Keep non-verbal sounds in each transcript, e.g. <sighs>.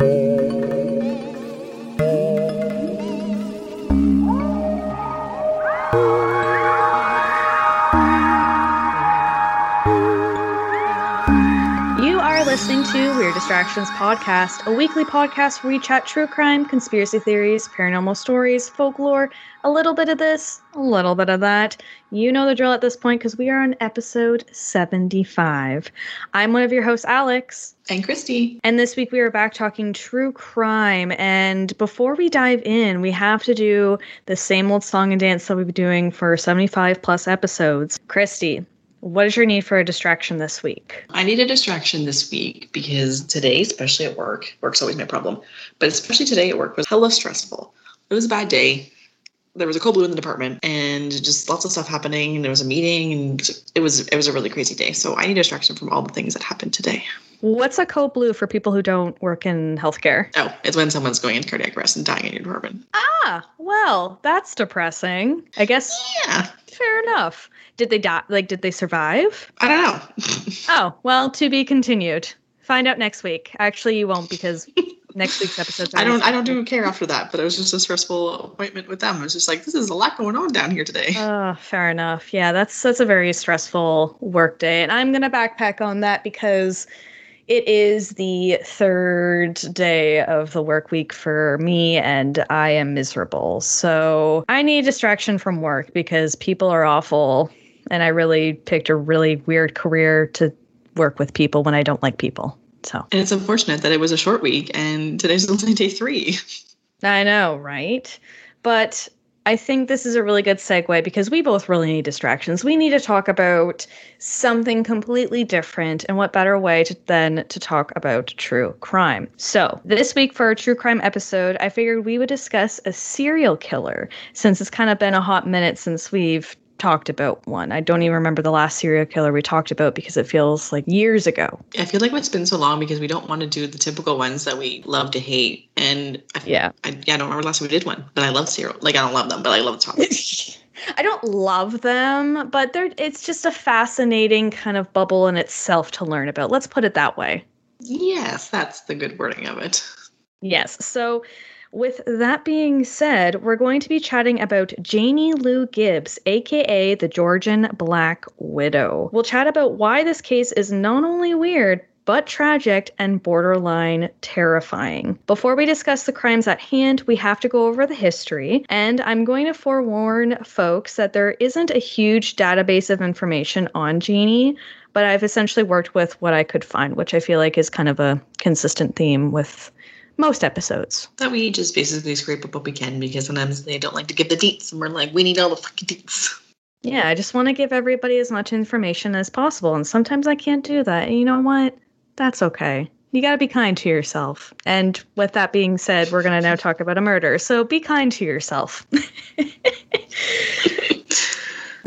Listening to Distractions Podcast, a weekly podcast where we chat true crime, conspiracy theories, paranormal stories, folklore, a little bit of this, a little bit of that. You know the drill at this point because we are on episode 75. I'm one of your hosts, Alex. And Christy. And this week we are back talking true crime. And before we dive in, we have to do the same old song and dance that we've been doing for 75 plus episodes. Christy, what is your need for a distraction this week? I need a distraction this week because today, especially at work, work's always my problem, but especially today at work was hella stressful. It was a bad day. There was a code blue in the department and just lots of stuff happening. And there was a meeting and it was it was a really crazy day. So I need a distraction from all the things that happened today. What's a code blue for people who don't work in healthcare? Oh, it's when someone's going into cardiac arrest and dying in your department. Ah, well, that's depressing. I guess. Yeah. Fair enough. Did they die? Like, did they survive? I don't know. <laughs> oh, well, to be continued. Find out next week. Actually, you won't because <laughs> next week's episode. I don't. I don't do care after that. But it was just a stressful appointment with them. It was just like this is a lot going on down here today. Oh, fair enough. Yeah, that's that's a very stressful work day, and I'm gonna backpack on that because it is the third day of the work week for me, and I am miserable. So I need distraction from work because people are awful and I really picked a really weird career to work with people when I don't like people. So and it's unfortunate that it was a short week and today's <laughs> only day three. I know, right? But I think this is a really good segue because we both really need distractions. We need to talk about something completely different, and what better way to, than to talk about true crime? So, this week for our true crime episode, I figured we would discuss a serial killer since it's kind of been a hot minute since we've talked about one. I don't even remember the last serial killer we talked about because it feels like years ago. I feel like it's been so long because we don't want to do the typical ones that we love to hate. And I, yeah, I, yeah, I don't remember last time we did one, but I love serial. Like I don't love them, but I love the topic. <laughs> I don't love them, but they're it's just a fascinating kind of bubble in itself to learn about. Let's put it that way. Yes, that's the good wording of it. Yes. So with that being said, we're going to be chatting about Janie Lou Gibbs, aka the Georgian Black Widow. We'll chat about why this case is not only weird, but tragic and borderline terrifying. Before we discuss the crimes at hand, we have to go over the history, and I'm going to forewarn folks that there isn't a huge database of information on Janie, but I've essentially worked with what I could find, which I feel like is kind of a consistent theme with most episodes. That we just basically scrape up what we can because sometimes they don't like to give the deets, and we're like, we need all the fucking deets. Yeah, I just want to give everybody as much information as possible, and sometimes I can't do that. And you know what? That's okay. You got to be kind to yourself. And with that being said, we're going to now talk about a murder. So be kind to yourself. <laughs>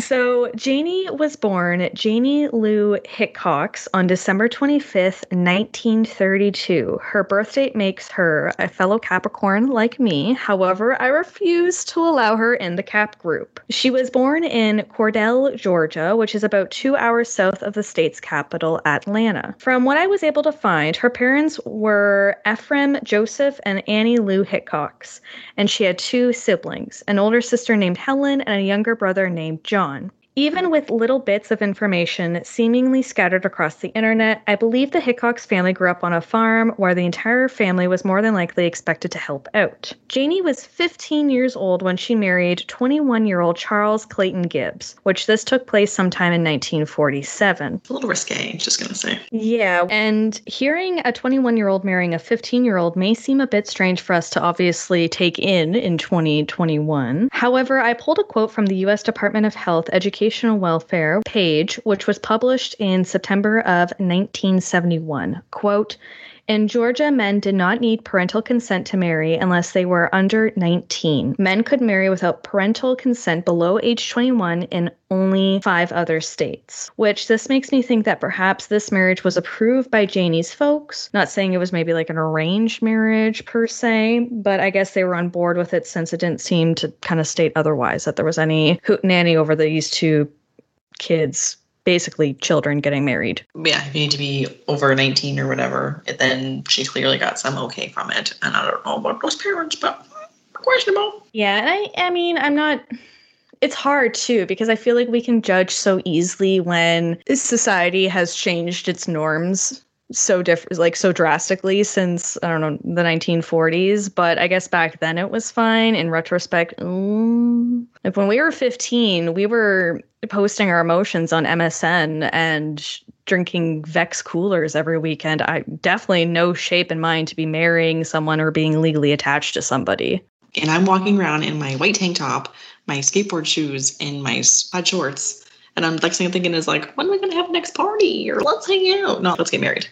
So, Janie was born Janie Lou Hickox on December 25th, 1932. Her birth date makes her a fellow Capricorn like me. However, I refuse to allow her in the Cap group. She was born in Cordele, Georgia, which is about two hours south of the state's capital, Atlanta. From what I was able to find, her parents were Ephraim Joseph and Annie Lou Hickox, and she had two siblings an older sister named Helen and a younger brother named John. Even with little bits of information seemingly scattered across the internet, I believe the Hickox family grew up on a farm where the entire family was more than likely expected to help out. Janie was 15 years old when she married 21 year old Charles Clayton Gibbs, which this took place sometime in 1947. A little risque, just gonna say. Yeah, and hearing a 21 year old marrying a 15 year old may seem a bit strange for us to obviously take in in 2021. However, I pulled a quote from the U.S. Department of Health Education Welfare page, which was published in September of 1971. Quote, In Georgia, men did not need parental consent to marry unless they were under 19. Men could marry without parental consent below age 21 in only five other states, which this makes me think that perhaps this marriage was approved by Janie's folks. Not saying it was maybe like an arranged marriage per se, but I guess they were on board with it since it didn't seem to kind of state otherwise that there was any hootenanny over these two kids basically children getting married. Yeah, if you need to be over 19 or whatever, then she clearly got some okay from it. And I don't know about those parents, but questionable. Yeah, and I I mean, I'm not it's hard too because I feel like we can judge so easily when society has changed its norms so different like so drastically since i don't know the 1940s but i guess back then it was fine. In retrospect mm, like when we were 15 we were posting our emotions on msn and drinking vex coolers every weekend. I definitely no shape in mind to be marrying someone or being legally attached to somebody. And i'm walking around in my white tank top my skateboard shoes and my sweat shorts. And i'm next thing i'm thinking is like when are we to have next party? or let's hang out. No let's get married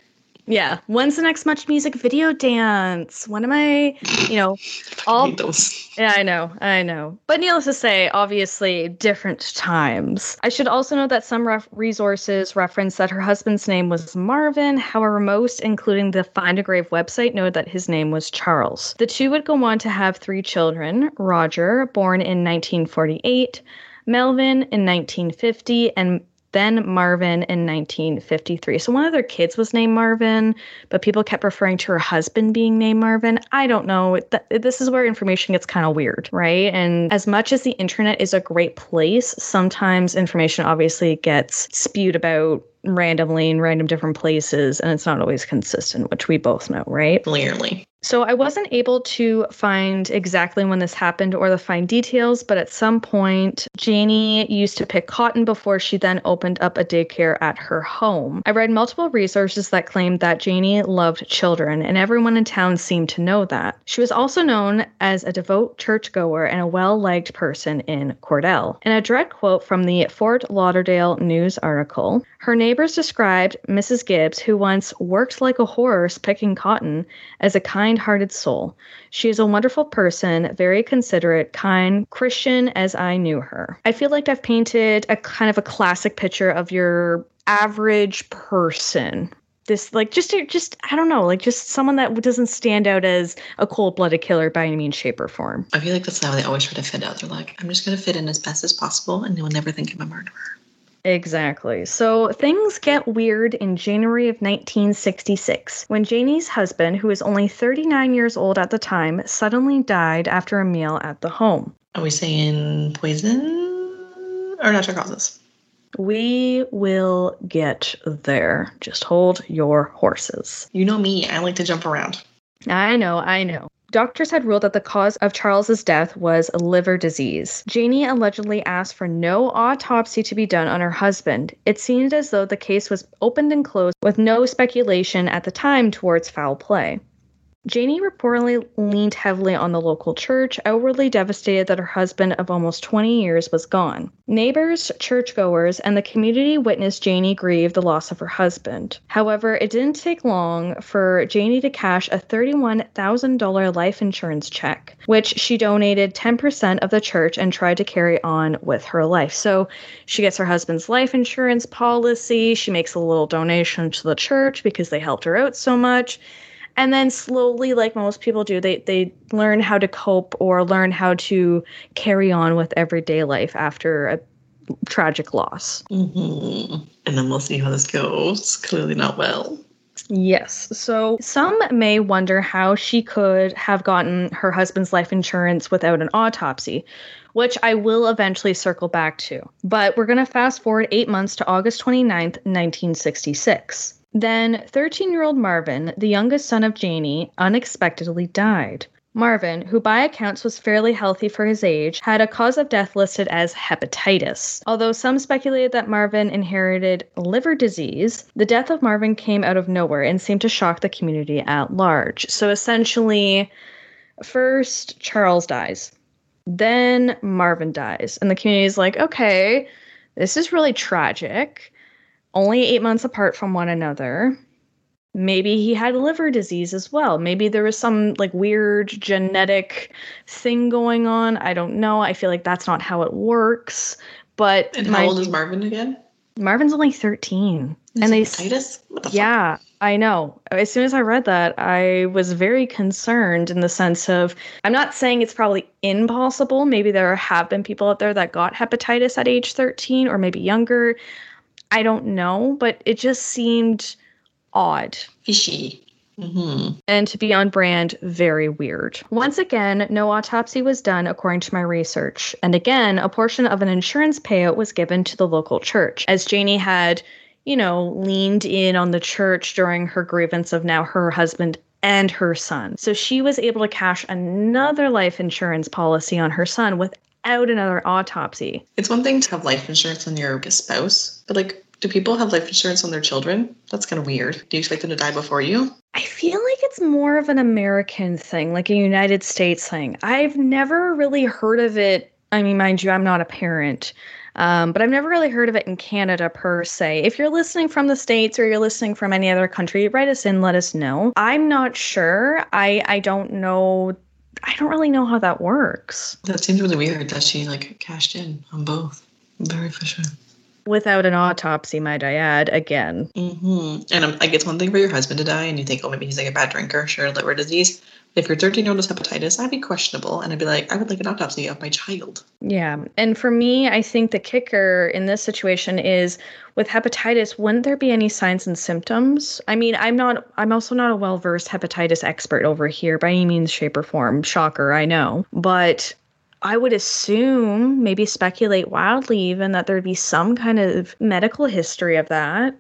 yeah. When's the next Much Music video dance? When am I, you know, all those. Yeah, I know. I know. But needless to say, obviously different times. I should also note that some ref- resources reference that her husband's name was Marvin. However, most, including the Find a Grave website, noted that his name was Charles. The two would go on to have three children Roger, born in 1948, Melvin in 1950, and then Marvin in 1953. So one of their kids was named Marvin, but people kept referring to her husband being named Marvin. I don't know. This is where information gets kind of weird, right? And as much as the internet is a great place, sometimes information obviously gets spewed about randomly in random different places and it's not always consistent, which we both know, right? Clearly. So I wasn't able to find exactly when this happened or the fine details, but at some point, Janie used to pick cotton before she then opened up a daycare at her home. I read multiple resources that claimed that Janie loved children, and everyone in town seemed to know that. She was also known as a devout churchgoer and a well liked person in Cordele. In a direct quote from the Fort Lauderdale News article, her neighbors described Mrs. Gibbs, who once worked like a horse picking cotton, as a kind hearted soul. She is a wonderful person, very considerate, kind, Christian as I knew her. I feel like I've painted a kind of a classic picture of your average person this like just just I don't know, like just someone that doesn't stand out as a cold-blooded killer by any means, shape, or form. I feel like that's how they always try to fit out. They're like, I'm just gonna fit in as best as possible, and they will never think I'm a murderer. Exactly. So things get weird in January of 1966 when Janie's husband, who was only 39 years old at the time, suddenly died after a meal at the home. Are we saying poison or natural causes? We will get there. Just hold your horses. You know me, I like to jump around. I know, I know. Doctors had ruled that the cause of Charles's death was liver disease. Janie allegedly asked for no autopsy to be done on her husband. It seemed as though the case was opened and closed with no speculation at the time towards foul play. Janie reportedly leaned heavily on the local church, outwardly devastated that her husband of almost 20 years was gone. Neighbors, churchgoers, and the community witnessed Janie grieve the loss of her husband. However, it didn't take long for Janie to cash a $31,000 life insurance check, which she donated 10% of the church and tried to carry on with her life. So she gets her husband's life insurance policy, she makes a little donation to the church because they helped her out so much and then slowly like most people do they they learn how to cope or learn how to carry on with everyday life after a tragic loss mm-hmm. and then we'll see how this goes clearly not well Yes. So some may wonder how she could have gotten her husband's life insurance without an autopsy, which I will eventually circle back to. But we're going to fast forward eight months to August 29th, 1966. Then 13 year old Marvin, the youngest son of Janie, unexpectedly died. Marvin, who by accounts was fairly healthy for his age, had a cause of death listed as hepatitis. Although some speculated that Marvin inherited liver disease, the death of Marvin came out of nowhere and seemed to shock the community at large. So essentially, first Charles dies, then Marvin dies, and the community is like, okay, this is really tragic only eight months apart from one another. maybe he had liver disease as well. Maybe there was some like weird genetic thing going on. I don't know. I feel like that's not how it works. But and how old is Marvin again? Marvin's only 13. Is and they hepatitis? What the Yeah, fuck? I know. As soon as I read that, I was very concerned in the sense of I'm not saying it's probably impossible. Maybe there have been people out there that got hepatitis at age 13 or maybe younger. I don't know, but it just seemed odd Fishy. Mm-hmm. and to be on brand, very weird. Once again, no autopsy was done according to my research. And again, a portion of an insurance payout was given to the local church, as Janie had, you know, leaned in on the church during her grievance of now her husband and her son. So she was able to cash another life insurance policy on her son without another autopsy. It's one thing to have life insurance on your spouse, but like, do people have life insurance on their children? That's kind of weird. Do you expect them to die before you? I feel like it's more of an American thing, like a United States thing. I've never really heard of it. I mean, mind you, I'm not a parent, um, but I've never really heard of it in Canada per se. If you're listening from the States or you're listening from any other country, write us in, let us know. I'm not sure. I, I don't know. I don't really know how that works That seems really weird that she like cashed in on both. Very fishy. without an autopsy, might I add, again. Mm-hmm. And um, like, it's one thing for your husband to die, and you think, oh, maybe he's like a bad drinker, sure, liver disease. If your 13 year old has hepatitis, I'd be questionable, and I'd be like, I would like an autopsy of my child. Yeah. And for me, I think the kicker in this situation is with hepatitis, wouldn't there be any signs and symptoms? I mean, I'm not, I'm also not a well versed hepatitis expert over here by any means, shape, or form. Shocker, I know. But I would assume, maybe speculate wildly even, that there'd be some kind of medical history of that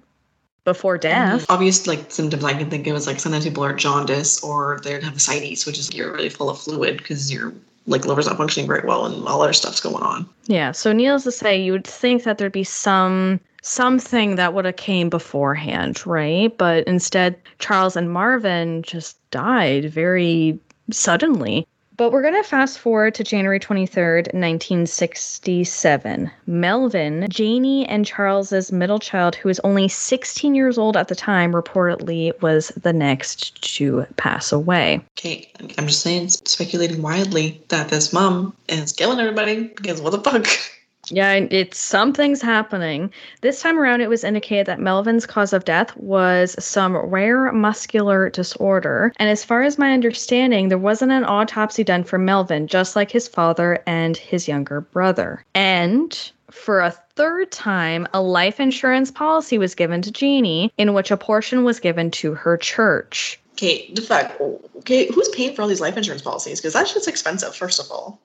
before death. Mm-hmm. Obvious like symptoms I can think of is like sometimes people are jaundice or they'd have ascites, which is you're really full of fluid because your like liver's not functioning very well and all other stuff's going on. Yeah. So needless to say, you would think that there'd be some something that would have came beforehand, right? But instead, Charles and Marvin just died very suddenly. But we're going to fast forward to January 23rd, 1967. Melvin, Janie and Charles's middle child, who was only 16 years old at the time, reportedly was the next to pass away. Okay, I'm just saying, speculating wildly that this mom is killing everybody because what the fuck? <laughs> Yeah, it's something's happening. This time around, it was indicated that Melvin's cause of death was some rare muscular disorder. And as far as my understanding, there wasn't an autopsy done for Melvin, just like his father and his younger brother. And for a third time, a life insurance policy was given to Jeannie, in which a portion was given to her church. Okay, the fuck. Okay, who's paying for all these life insurance policies? Because that shit's expensive, first of all.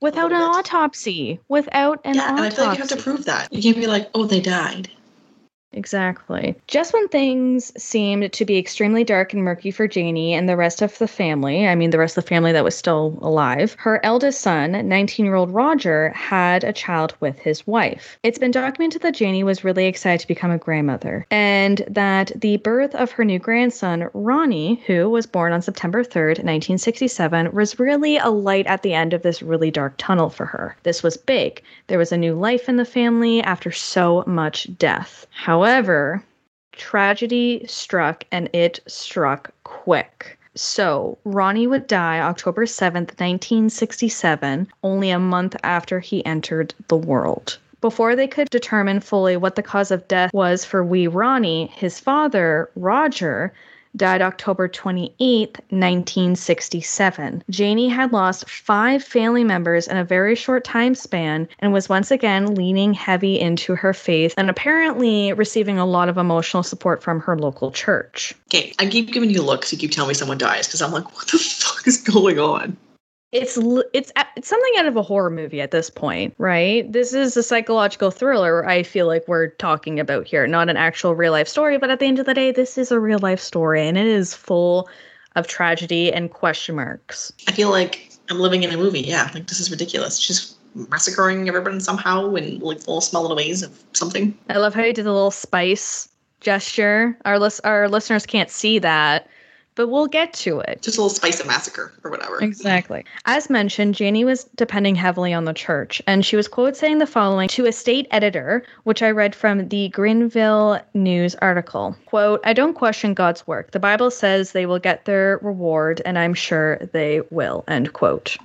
Without an autopsy. Without an yeah, autopsy. and I feel like you have to prove that. You can't be like, oh, they died. Exactly. Just when things seemed to be extremely dark and murky for Janie and the rest of the family, I mean, the rest of the family that was still alive, her eldest son, 19 year old Roger, had a child with his wife. It's been documented that Janie was really excited to become a grandmother and that the birth of her new grandson, Ronnie, who was born on September 3rd, 1967, was really a light at the end of this really dark tunnel for her. This was big. There was a new life in the family after so much death. However, tragedy struck and it struck quick. So, Ronnie would die October 7th, 1967, only a month after he entered the world. Before they could determine fully what the cause of death was for wee Ronnie, his father, Roger, died October 28th, 1967. Janie had lost five family members in a very short time span and was once again leaning heavy into her faith and apparently receiving a lot of emotional support from her local church. Okay, I keep giving you looks. You keep telling me someone dies because I'm like, what the <laughs> fuck is going on? It's it's it's something out of a horror movie at this point, right? This is a psychological thriller. I feel like we're talking about here, not an actual real life story. But at the end of the day, this is a real life story, and it is full of tragedy and question marks. I feel like I'm living in a movie. Yeah, like this is ridiculous. She's massacring everyone somehow in like little small little ways of something. I love how you did the little spice gesture. Our lis- our listeners can't see that, but we'll get to it. Just a little spice of massacre or whatever. Exactly. As mentioned, Janie was depending heavily on the church, and she was quote saying the following to a state editor, which I read from the Greenville News article. Quote, I don't question God's work. The Bible says they will get their reward, and I'm sure they will. End quote.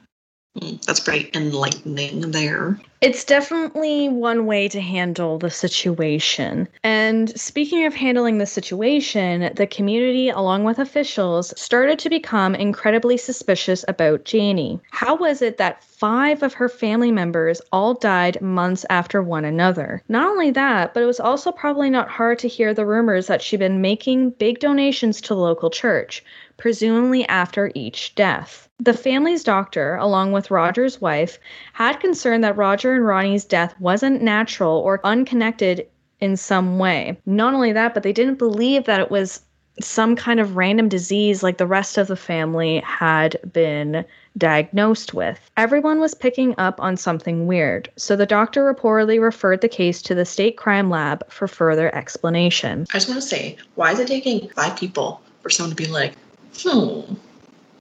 Mm, That's pretty enlightening there. It's definitely one way to handle the situation. And speaking of handling the situation, the community, along with officials, started to become incredibly suspicious about Janie. How was it that five of her family members all died months after one another? Not only that, but it was also probably not hard to hear the rumors that she'd been making big donations to the local church, presumably after each death. The family's doctor, along with Roger's wife, had concern that Roger and Ronnie's death wasn't natural or unconnected in some way. Not only that, but they didn't believe that it was some kind of random disease like the rest of the family had been diagnosed with. Everyone was picking up on something weird, so the doctor reportedly referred the case to the state crime lab for further explanation. I just want to say, why is it taking five people for someone to be like, hmm,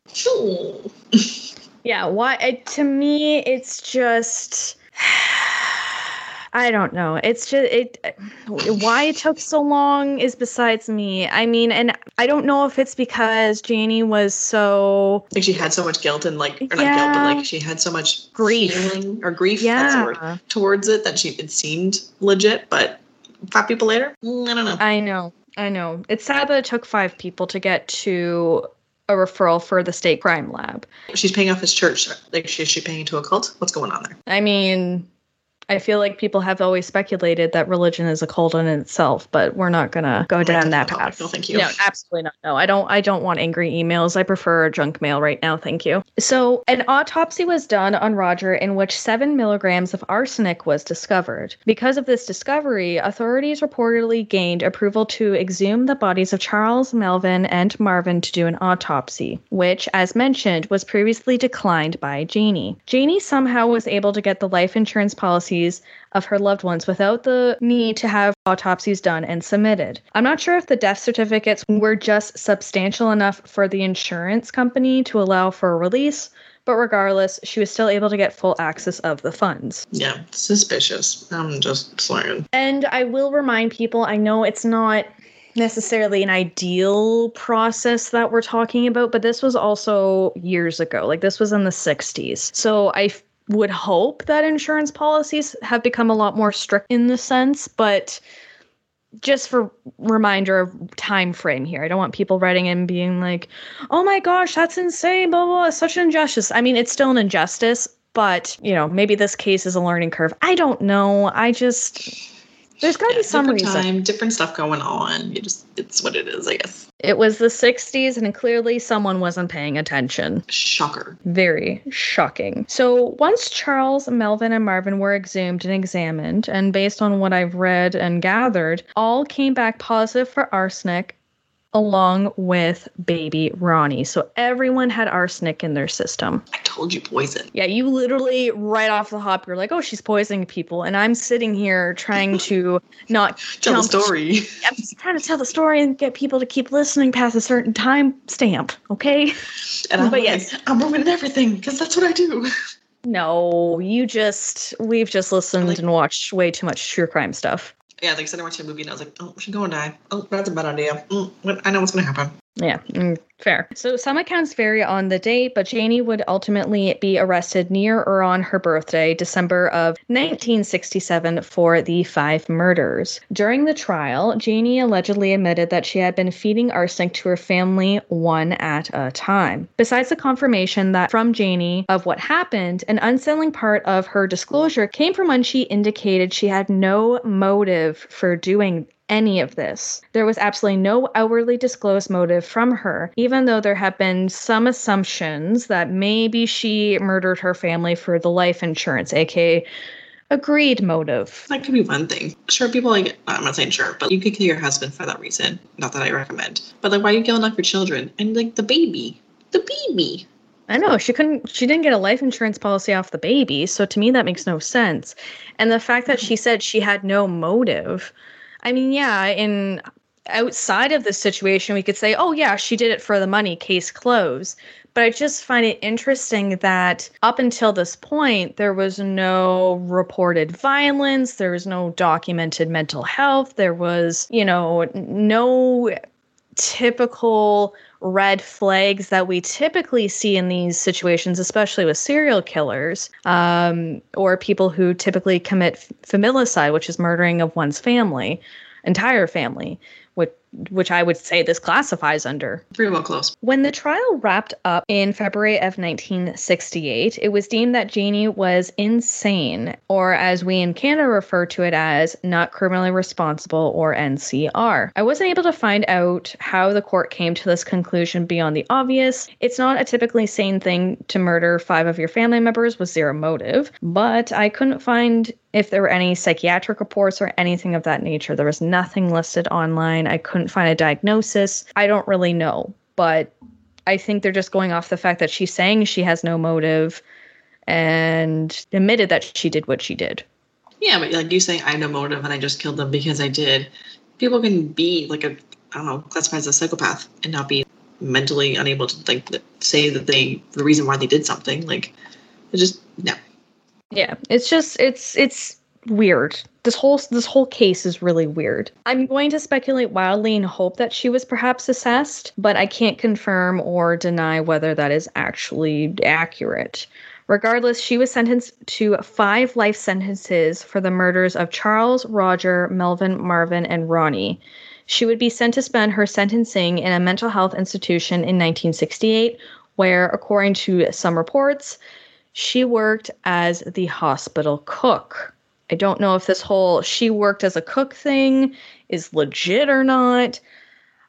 hmm? Yeah, why it, to me it's just <sighs> I don't know. It's just it why it took so long is besides me. I mean, and I don't know if it's because Janie was so Like she had so much guilt and like, or not guilt, but like she had so much Grief. or grief yeah. word, towards it that she it seemed legit, but five people later, mm, I don't know. I know. I know. It's sad that it took 5 people to get to a referral for the state crime lab. She's paying off his church. Like, she, is she paying into a cult? What's going on there? I mean, I feel like people have always speculated that religion is a cult in itself, but we're not gonna go down that topic. path. No, thank you. No, absolutely not. No, I don't. I don't want angry emails. I prefer junk mail right now. Thank you. So, an autopsy was done on Roger, in which seven milligrams of arsenic was discovered. Because of this discovery, authorities reportedly gained approval to exhume the bodies of Charles, Melvin, and Marvin to do an autopsy, which, as mentioned, was previously declined by Janie. Janie somehow was able to get the life insurance policies of her loved ones without the need to have autopsies done and submitted. I'm not sure if the death certificates were just substantial enough for the insurance company to allow for a release, but regardless, she was still able to get full access of the funds. Yeah, suspicious. I'm just saying. And I will remind people I know it's not necessarily an ideal process that we're talking about, but this was also years ago. Like this was in the 60s. So I f- would hope that insurance policies have become a lot more strict in this sense, but just for reminder of time frame here. I don't want people writing in being like, "Oh my gosh, that's insane, blah blah, blah such an injustice." I mean, it's still an injustice, but, you know, maybe this case is a learning curve. I don't know. I just there's got to Yeah, be some different reason. time, different stuff going on. You just, it's what it is, I guess. It was the 60s, and clearly someone wasn't paying attention. Shocker. Very shocking. So, once Charles, Melvin, and Marvin were exhumed and examined, and based on what I've read and gathered, all came back positive for arsenic along with baby Ronnie. So, everyone had arsenic in their system. I told you poison. Yeah, you literally right off the hop, you're like, oh, she's poisoning people. And I'm sitting here trying to <laughs> not Tell the story. <laughs> I'm just trying to tell the story and get people to keep listening past a certain time stamp, okay? And I'm But like, yes. I'm ruining everything because that's what I do. <laughs> No, you just we've just listened Like- and watched way too much true crime stuff. Yeah, like I said, I watched a movie and I was like, oh, she's going to die. Oh, that's a bad idea. Mm, I know what's going to happen. Yeah, mm, fair. So some accounts vary on the date, but Janie would ultimately be arrested near or on her birthday, December of 1967, for the five murders. During the trial, Janie allegedly admitted that she had been feeding arsenic to her family one at a time. Besides the confirmation that from Janie of what happened, an unsettling part of her disclosure came from when she indicated she had no motive for doing any of this. There was absolutely no outwardly disclosed motive from her, even though there have been some assumptions that maybe she murdered her family for the life insurance, aka agreed motive. That could be one thing. Sure, people like, I'm not saying sure, but you could kill your husband for that reason. Not that I recommend. But like, why are you killing off your children? And like the baby. The baby. I know she couldn't she didn't get a life insurance policy off the baby, so to me that makes no sense. And the fact that she said she had no motive. I mean, yeah, in outside of this situation, we could say, oh, yeah, she did it for the money, case closed. But I just find it interesting that up until this point, there was no reported violence, there was no documented mental health, there was, you know, no typical red flags that we typically see in these situations, especially with serial killers um, or people who typically commit familicide, which is murdering of one's family, entire family which I would say this classifies under. Pretty well close. When the trial wrapped up in February of 1968, it was deemed that Janie was insane, or as we in Canada refer to it as not criminally responsible or NCR. I wasn't able to find out how the court came to this conclusion beyond the obvious. It's not a typically sane thing to murder five of your family members with zero motive, but I couldn't find if there were any psychiatric reports or anything of that nature. There was nothing listed online. I couldn't find a diagnosis. I don't really know, but I think they're just going off the fact that she's saying she has no motive and admitted that she did what she did. Yeah, but like you say, I have no motive and I just killed them because I did. People can be like a, I don't know, classified as a psychopath and not be mentally unable to like say that they the reason why they did something. Like, it just no. Yeah, it's just it's it's weird. This whole this whole case is really weird. I'm going to speculate wildly and hope that she was perhaps assessed, but I can't confirm or deny whether that is actually accurate. Regardless, she was sentenced to five life sentences for the murders of Charles, Roger, Melvin, Marvin, and Ronnie. She would be sent to spend her sentencing in a mental health institution in 1968, where, according to some reports, she worked as the hospital cook. I don't know if this whole she worked as a cook thing is legit or not.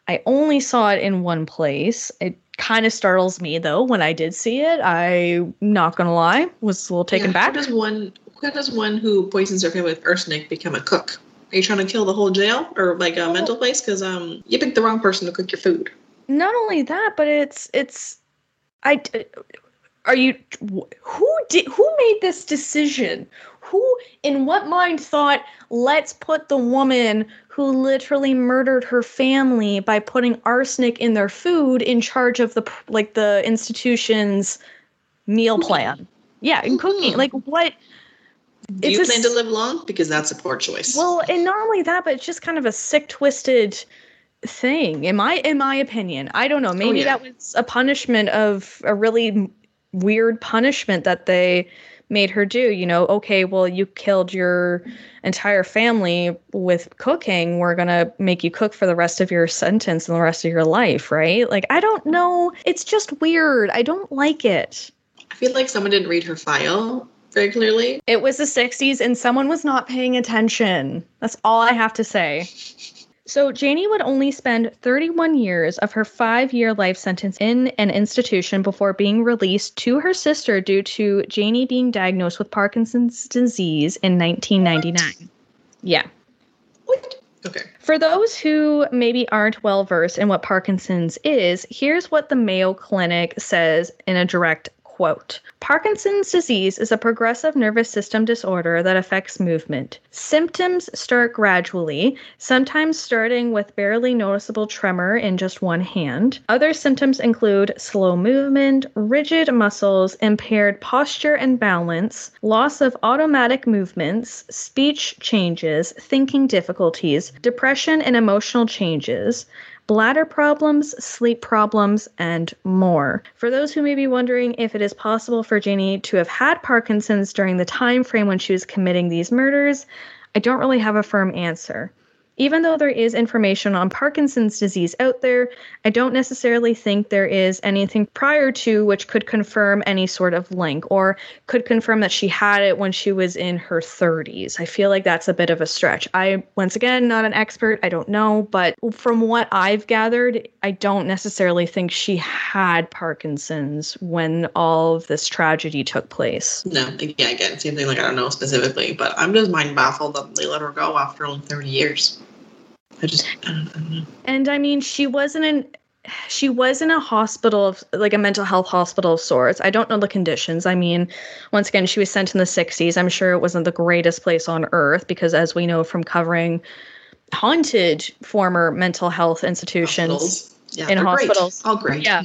I only saw it in one place. It kind of startles me though when I did see it. I'm not gonna lie, was a little taken yeah, back. How does one how does one who poisons their family with arsenic become a cook? Are you trying to kill the whole jail or like a mental place? Because um, you picked the wrong person to cook your food. Not only that, but it's it's I are you who did who made this decision who in what mind thought let's put the woman who literally murdered her family by putting arsenic in their food in charge of the like the institution's meal plan? Yeah and cooking. Mm-hmm. Like what do you plan a, to live long? Because that's a poor choice. Well and not only that but it's just kind of a sick twisted thing in my in my opinion. I don't know. Oh, maybe oh, yeah. that was a punishment of a really weird punishment that they made her do. You know, okay, well, you killed your entire family with cooking. We're going to make you cook for the rest of your sentence and the rest of your life, right? Like, I don't know. It's just weird. I don't like it. I feel like someone didn't read her file very clearly. It was the 60s and someone was not paying attention. That's all I have to say. So, Janie would only spend 31 years of her five year life sentence in an institution before being released to her sister due to Janie being diagnosed with Parkinson's disease in 1999. What? Yeah. What? Okay. For those who maybe aren't well versed in what Parkinson's is, here's what the Mayo Clinic says in a direct Quote Parkinson's disease is a progressive nervous system disorder that affects movement. Symptoms start gradually, sometimes starting with barely noticeable tremor in just one hand. Other symptoms include slow movement, rigid muscles, impaired posture and balance, loss of automatic movements, speech changes, thinking difficulties, depression and emotional changes bladder problems, sleep problems, and more. For those who may be wondering if it is possible for Janie to have had Parkinson's during the time frame when she was committing these murders, I don't really have a firm answer. Even though there is information on Parkinson's disease out there, I don't necessarily think there is anything prior to which could confirm any sort of link or could confirm that she had it when she was in her 30s. I feel like that's a bit of a stretch. I, once again, not an expert, I don't know, but from what I've gathered, I don't necessarily think she had Parkinson's when all of this tragedy took place. No, yeah, again, same thing, like I don't know specifically, but I'm just mind baffled that they let her go after only 30 years. I just I don't, I don't know. And I mean, she wasn't in she was in a hospital of like a mental health hospital of sorts. I don't know the conditions. I mean, once again, she was sent in the 60s. I'm sure it wasn't the greatest place on earth because as we know from covering haunted former mental health institutions Hospitals. Yeah, in they're great. hospitals. All great. Yeah.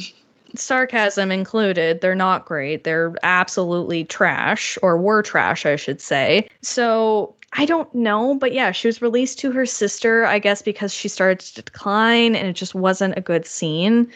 sarcasm included, they're not great. They're absolutely trash, or were trash, I should say. So I don't know, but yeah, she was released to her sister, I guess, because she started to decline and it just wasn't a good scene.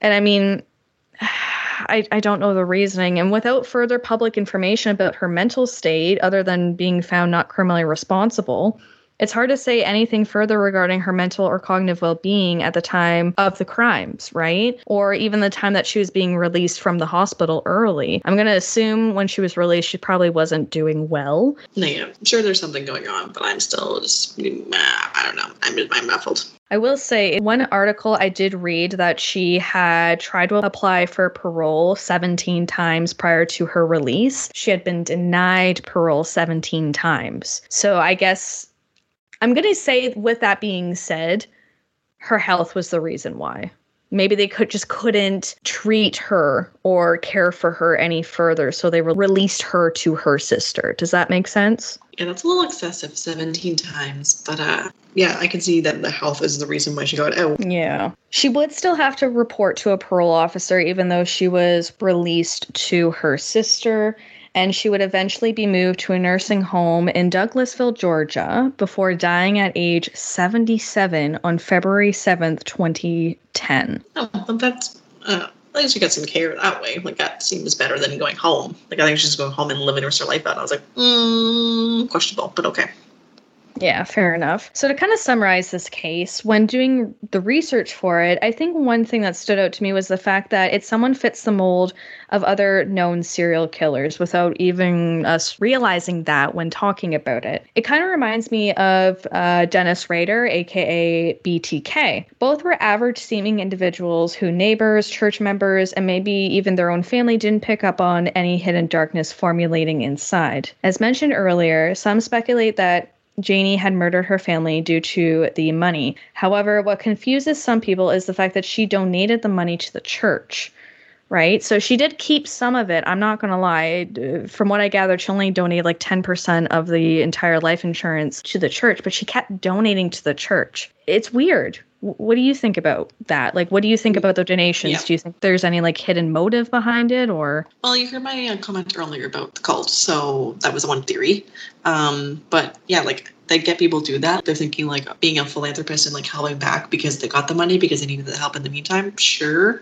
And I mean, <sighs> I, I don't know the reasoning. And without further public information about her mental state, other than being found not criminally responsible, it's hard to say anything further regarding her mental or cognitive well being at the time of the crimes, right? Or even the time that she was being released from the hospital early. I'm going to assume when she was released, she probably wasn't doing well. No, yeah, I'm sure there's something going on, but I'm still just, I don't know. I'm, I'm muffled. I will say, in one article I did read that she had tried to apply for parole 17 times prior to her release. She had been denied parole 17 times. So I guess I'm going to say, with that being said, her health was the reason why. Maybe they could just couldn't treat her or care for her any further, so they re- released her to her sister. Does that make sense? Yeah, that's a little excessive, 17 times. But uh, yeah, I can see that the health is the reason why she got out. Yeah. She would still have to report to a parole officer, even though she was released to her sister and she would eventually be moved to a nursing home in Douglasville, Georgia, before dying at age 77 on February 7th, 2010. Oh, well, that's. Uh, at least you got some care that way. Like, that seems better than going home. Like, I think she's going home and living her life out. And I was like, mm, questionable, but okay. Yeah, fair enough. So, to kind of summarize this case, when doing the research for it, I think one thing that stood out to me was the fact that it someone fits the mold of other known serial killers without even us realizing that when talking about it. It kind of reminds me of uh, Dennis Rader, aka BTK. Both were average seeming individuals who neighbors, church members, and maybe even their own family didn't pick up on any hidden darkness formulating inside. As mentioned earlier, some speculate that Janie had murdered her family due to the money. However, what confuses some people is the fact that she donated the money to the church, right? So she did keep some of it. I'm not going to lie. From what I gathered, she only donated like 10% of the entire life insurance to the church, but she kept donating to the church. It's weird. What do you think about that? Like, what do you think about the donations? Yeah. Do you think there's any like hidden motive behind it or? Well, you heard my uh, comment earlier about the cult, so that was one theory. Um, but yeah, like they get people do that. They're thinking like being a philanthropist and like helping back because they got the money because they needed the help in the meantime. Sure,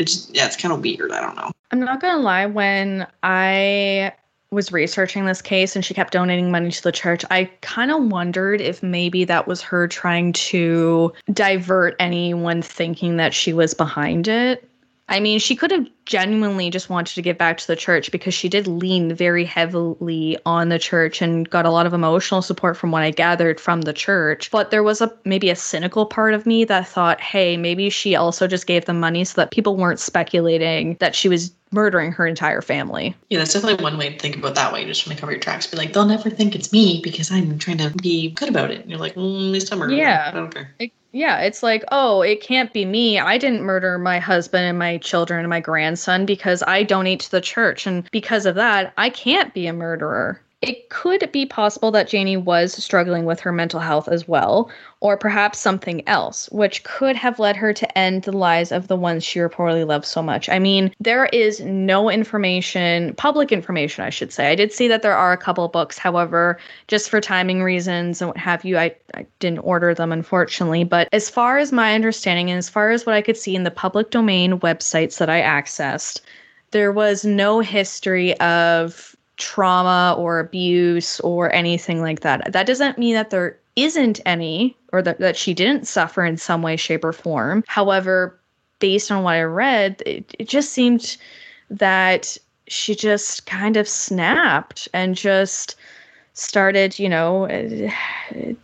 it's yeah, it's kind of weird. I don't know. I'm not gonna lie, when I was researching this case and she kept donating money to the church, I kind of wondered if maybe that was her trying to divert anyone thinking that she was behind it. I mean, she could have genuinely just wanted to give back to the church because she did lean very heavily on the church and got a lot of emotional support from what I gathered from the church. But there was a maybe a cynical part of me that thought, hey, maybe she also just gave them money so that people weren't speculating that she was murdering her entire family. Yeah, that's definitely one way to think about that way. Just trying to cover your tracks. Be like, they'll never think it's me because I'm trying to be good about it. And you're like, mm, at least I'm. Yeah. I don't care. Yeah, it's like, oh, it can't be me. I didn't murder my husband and my children and my grandson because I donate to the church. And because of that, I can't be a murderer. It could be possible that Janie was struggling with her mental health as well, or perhaps something else, which could have led her to end the lives of the ones she reportedly loved so much. I mean, there is no information, public information, I should say. I did see that there are a couple books, however, just for timing reasons and what have you, I, I didn't order them, unfortunately. But as far as my understanding and as far as what I could see in the public domain websites that I accessed, there was no history of trauma or abuse or anything like that. That doesn't mean that there isn't any or that, that she didn't suffer in some way, shape, or form. However, based on what I read, it, it just seemed that she just kind of snapped and just started, you know, <sighs>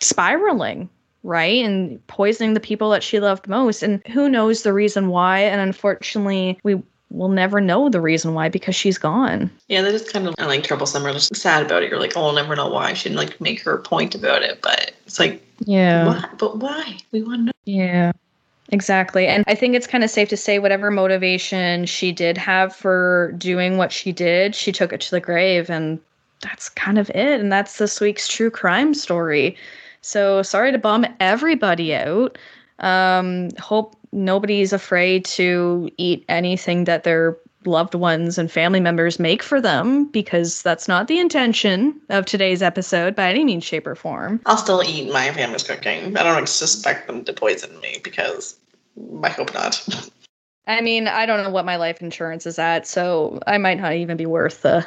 spiraling right and poisoning the people that she loved most and who knows the reason why and unfortunately we will never know the reason why because she's gone. Yeah, that is kind of like troublesome or just sad about it. You're like, oh, I'll never know why. She didn't like make her point about it, but it's like, Yeah. why? But why? We want to know. Yeah. Exactly. And I think it's kind of safe to say whatever motivation she did have for doing what she did, she took it to the grave and that's kind of it. And that's this week's true crime story. So sorry to bum everybody out. Um, hope nobody's afraid to eat anything that their loved ones and family members make for them because that's not the intention of today's episode by any means, shape, or form. I'll still eat my family's cooking. I don't suspect them to poison me because I hope not. I mean, I don't know what my life insurance is at, so I might not even be worth the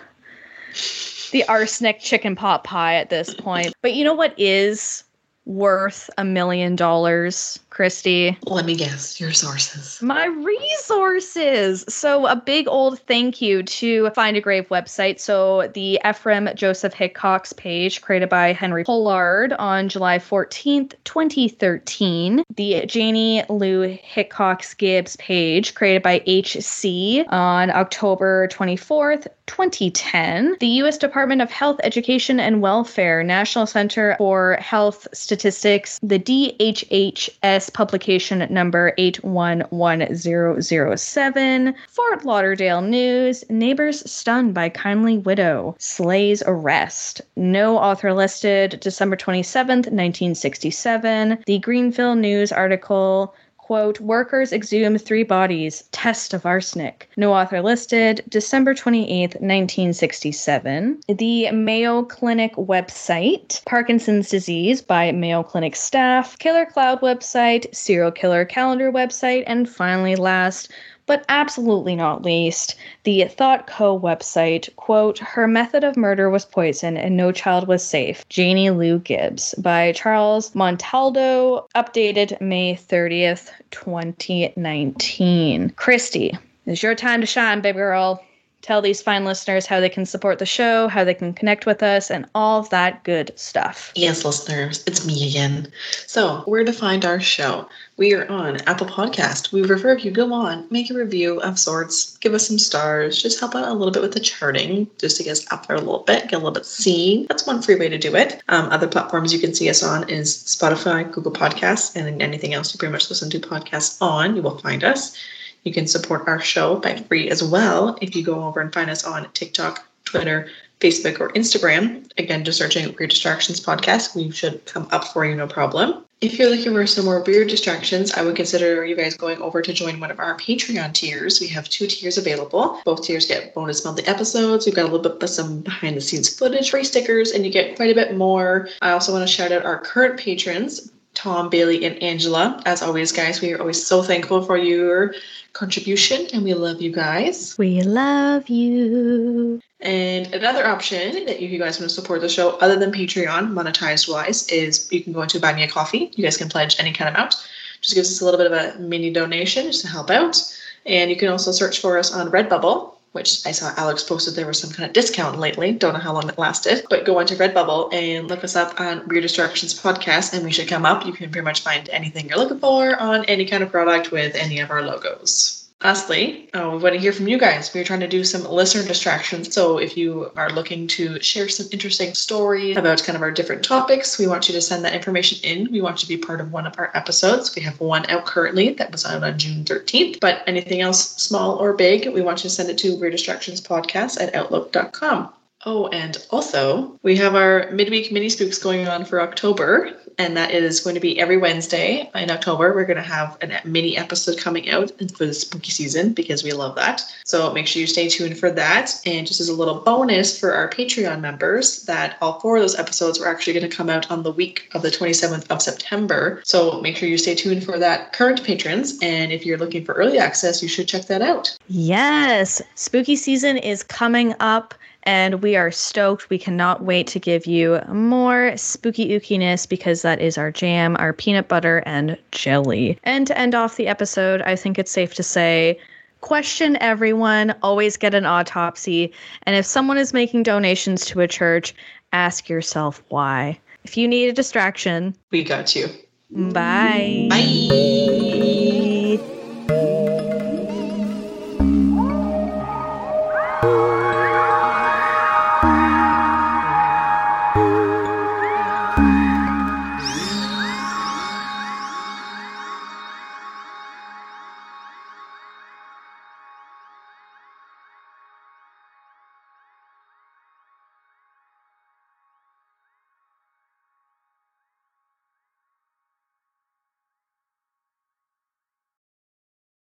the arsenic chicken pot pie at this point. But you know what is worth a million dollars, Christy? Let me guess your sources. My resources. So, a big old thank you to Find a Grave website. So, the Ephraim Joseph Hickox page created by Henry Pollard on July 14th, 2013. The Janie Lou Hickox Gibbs page created by HC on October 24th, 2010. The U.S. Department of Health, Education, and Welfare National Center for Health Statistics, the DHHS publication number 811007. Fort Lauderdale News Neighbors stunned by kindly widow. Slays arrest. No author listed. December 27th, 1967. The Greenville News article quote, workers exhumed three bodies, test of arsenic. No author listed, December 28th, 1967. The Mayo Clinic website, Parkinson's disease by Mayo Clinic staff, Killer Cloud website, serial killer calendar website, and finally last, but absolutely not least, the Thought Co website, quote, Her method of murder was poison and no child was safe. Janie Lou Gibbs by Charles Montaldo, updated May 30th, 2019. Christy, it's your time to shine, baby girl tell these fine listeners how they can support the show, how they can connect with us, and all of that good stuff. Yes, listeners, it's me again. So, where to find our show? We are on Apple Podcast. We prefer if you go on, make a review of sorts, give us some stars, just help out a little bit with the charting, just to get us up there a little bit, get a little bit seen. That's one free way to do it. Um, other platforms you can see us on is Spotify, Google Podcasts, and anything else you pretty much listen to podcasts on, you will find us. You can support our show by free as well if you go over and find us on TikTok, Twitter, Facebook, or Instagram. Again, just searching Weird Distractions Podcast. We should come up for you, no problem. If you're looking for some more weird distractions, I would consider you guys going over to join one of our Patreon tiers. We have two tiers available. Both tiers get bonus monthly episodes. We've got a little bit of some behind the scenes footage, free stickers, and you get quite a bit more. I also want to shout out our current patrons. Tom, Bailey, and Angela. As always, guys, we are always so thankful for your contribution and we love you guys. We love you. And another option that if you guys want to support the show, other than Patreon, monetized wise, is you can go into Buy Me a Coffee. You guys can pledge any kind of amount. Just gives us a little bit of a mini donation just to help out. And you can also search for us on Redbubble which I saw Alex posted there was some kind of discount lately. Don't know how long it lasted, but go onto Redbubble and look us up on Weird Distractions podcast, and we should come up. You can pretty much find anything you're looking for on any kind of product with any of our logos. Lastly, uh, we want to hear from you guys. We're trying to do some listener distractions. So if you are looking to share some interesting stories about kind of our different topics, we want you to send that information in. We want you to be part of one of our episodes. We have one out currently that was out on June 13th. But anything else small or big, we want you to send it to Weird Distractions Podcast at outlook.com. Oh, and also, we have our midweek mini spooks going on for October, and that is going to be every Wednesday in October. We're going to have a mini episode coming out for the spooky season because we love that. So make sure you stay tuned for that. And just as a little bonus for our Patreon members, that all four of those episodes are actually going to come out on the week of the 27th of September. So make sure you stay tuned for that, current patrons. And if you're looking for early access, you should check that out. Yes, spooky season is coming up and we are stoked. We cannot wait to give you more spooky ookiness because that is our jam, our peanut butter and jelly. And to end off the episode, I think it's safe to say question everyone, always get an autopsy, and if someone is making donations to a church, ask yourself why. If you need a distraction, we got you. Bye. Bye.